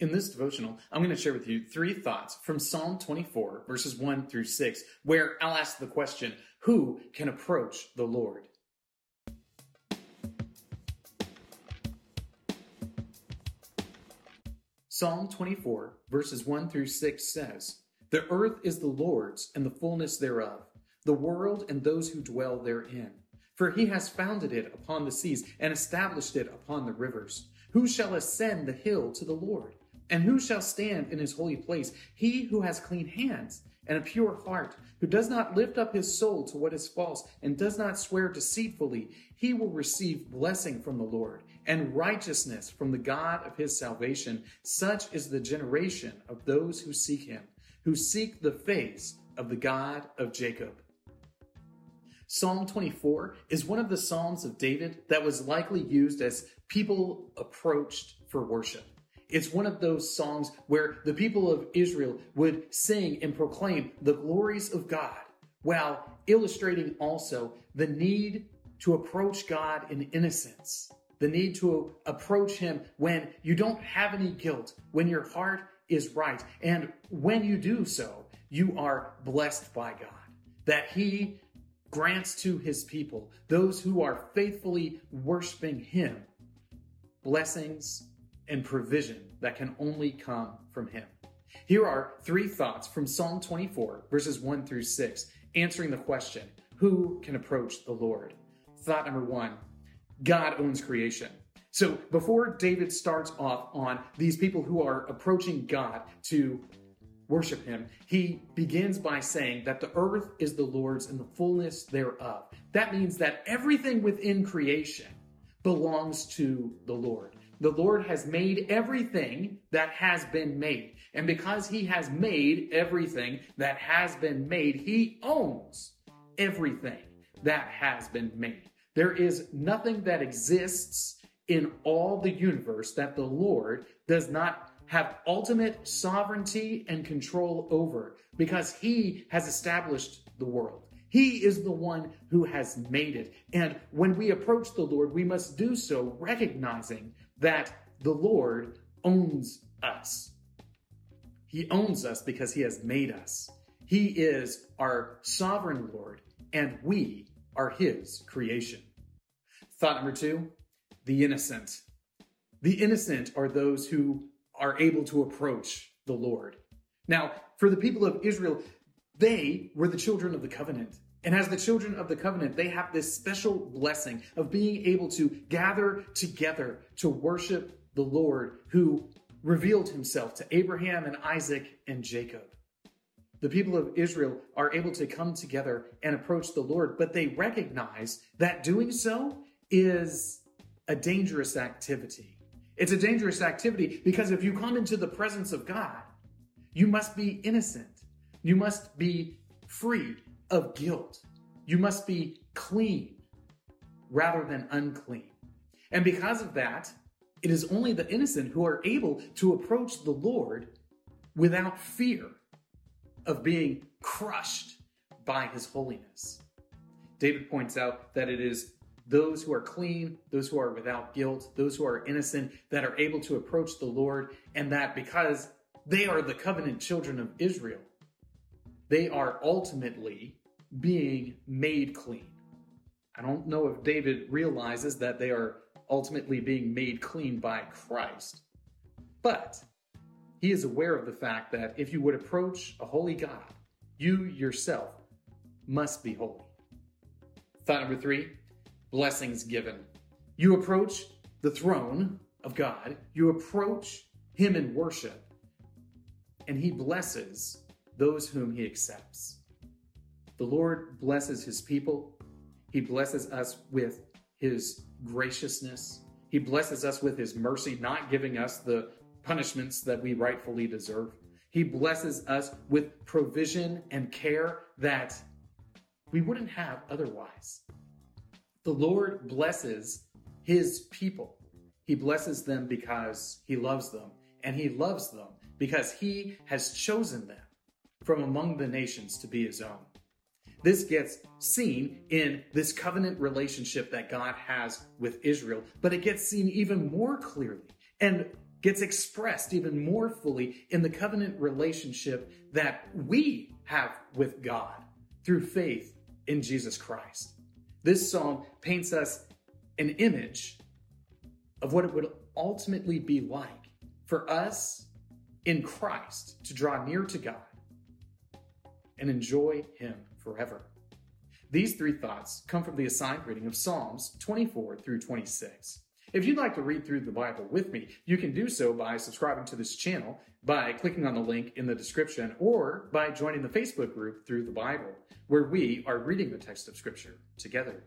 In this devotional, I'm going to share with you three thoughts from Psalm 24, verses 1 through 6, where I'll ask the question Who can approach the Lord? Psalm 24, verses 1 through 6 says, The earth is the Lord's and the fullness thereof, the world and those who dwell therein. For he has founded it upon the seas and established it upon the rivers. Who shall ascend the hill to the Lord? And who shall stand in his holy place? He who has clean hands and a pure heart, who does not lift up his soul to what is false and does not swear deceitfully, he will receive blessing from the Lord and righteousness from the God of his salvation. Such is the generation of those who seek him, who seek the face of the God of Jacob. Psalm 24 is one of the Psalms of David that was likely used as people approached for worship. It's one of those songs where the people of Israel would sing and proclaim the glories of God while illustrating also the need to approach God in innocence, the need to approach Him when you don't have any guilt, when your heart is right. And when you do so, you are blessed by God, that He grants to His people, those who are faithfully worshiping Him, blessings and provision that can only come from Him. Here are three thoughts from Psalm 24, verses 1 through 6, answering the question Who can approach the Lord? Thought number one God owns creation. So before David starts off on these people who are approaching God to worship him, he begins by saying that the earth is the Lord's and the fullness thereof. That means that everything within creation belongs to the Lord. The Lord has made everything that has been made. And because he has made everything that has been made, he owns everything that has been made. There is nothing that exists in all the universe that the Lord does not have ultimate sovereignty and control over because he has established the world. He is the one who has made it. And when we approach the Lord, we must do so recognizing that the Lord owns us. He owns us because he has made us. He is our sovereign Lord, and we are his creation. Thought number two the innocent. The innocent are those who are able to approach the Lord. Now, for the people of Israel, they were the children of the covenant. And as the children of the covenant, they have this special blessing of being able to gather together to worship the Lord who revealed himself to Abraham and Isaac and Jacob. The people of Israel are able to come together and approach the Lord, but they recognize that doing so is a dangerous activity. It's a dangerous activity because if you come into the presence of God, you must be innocent. You must be free of guilt. You must be clean rather than unclean. And because of that, it is only the innocent who are able to approach the Lord without fear of being crushed by his holiness. David points out that it is those who are clean, those who are without guilt, those who are innocent that are able to approach the Lord, and that because they are the covenant children of Israel, they are ultimately being made clean. I don't know if David realizes that they are ultimately being made clean by Christ, but he is aware of the fact that if you would approach a holy God, you yourself must be holy. Thought number three blessings given. You approach the throne of God, you approach Him in worship, and He blesses those whom He accepts. The Lord blesses his people. He blesses us with his graciousness. He blesses us with his mercy, not giving us the punishments that we rightfully deserve. He blesses us with provision and care that we wouldn't have otherwise. The Lord blesses his people. He blesses them because he loves them, and he loves them because he has chosen them from among the nations to be his own. This gets seen in this covenant relationship that God has with Israel, but it gets seen even more clearly and gets expressed even more fully in the covenant relationship that we have with God through faith in Jesus Christ. This psalm paints us an image of what it would ultimately be like for us in Christ to draw near to God and enjoy Him forever. These three thoughts come from the assigned reading of Psalms 24 through 26. If you'd like to read through the Bible with me, you can do so by subscribing to this channel, by clicking on the link in the description, or by joining the Facebook group Through the Bible, where we are reading the text of Scripture together.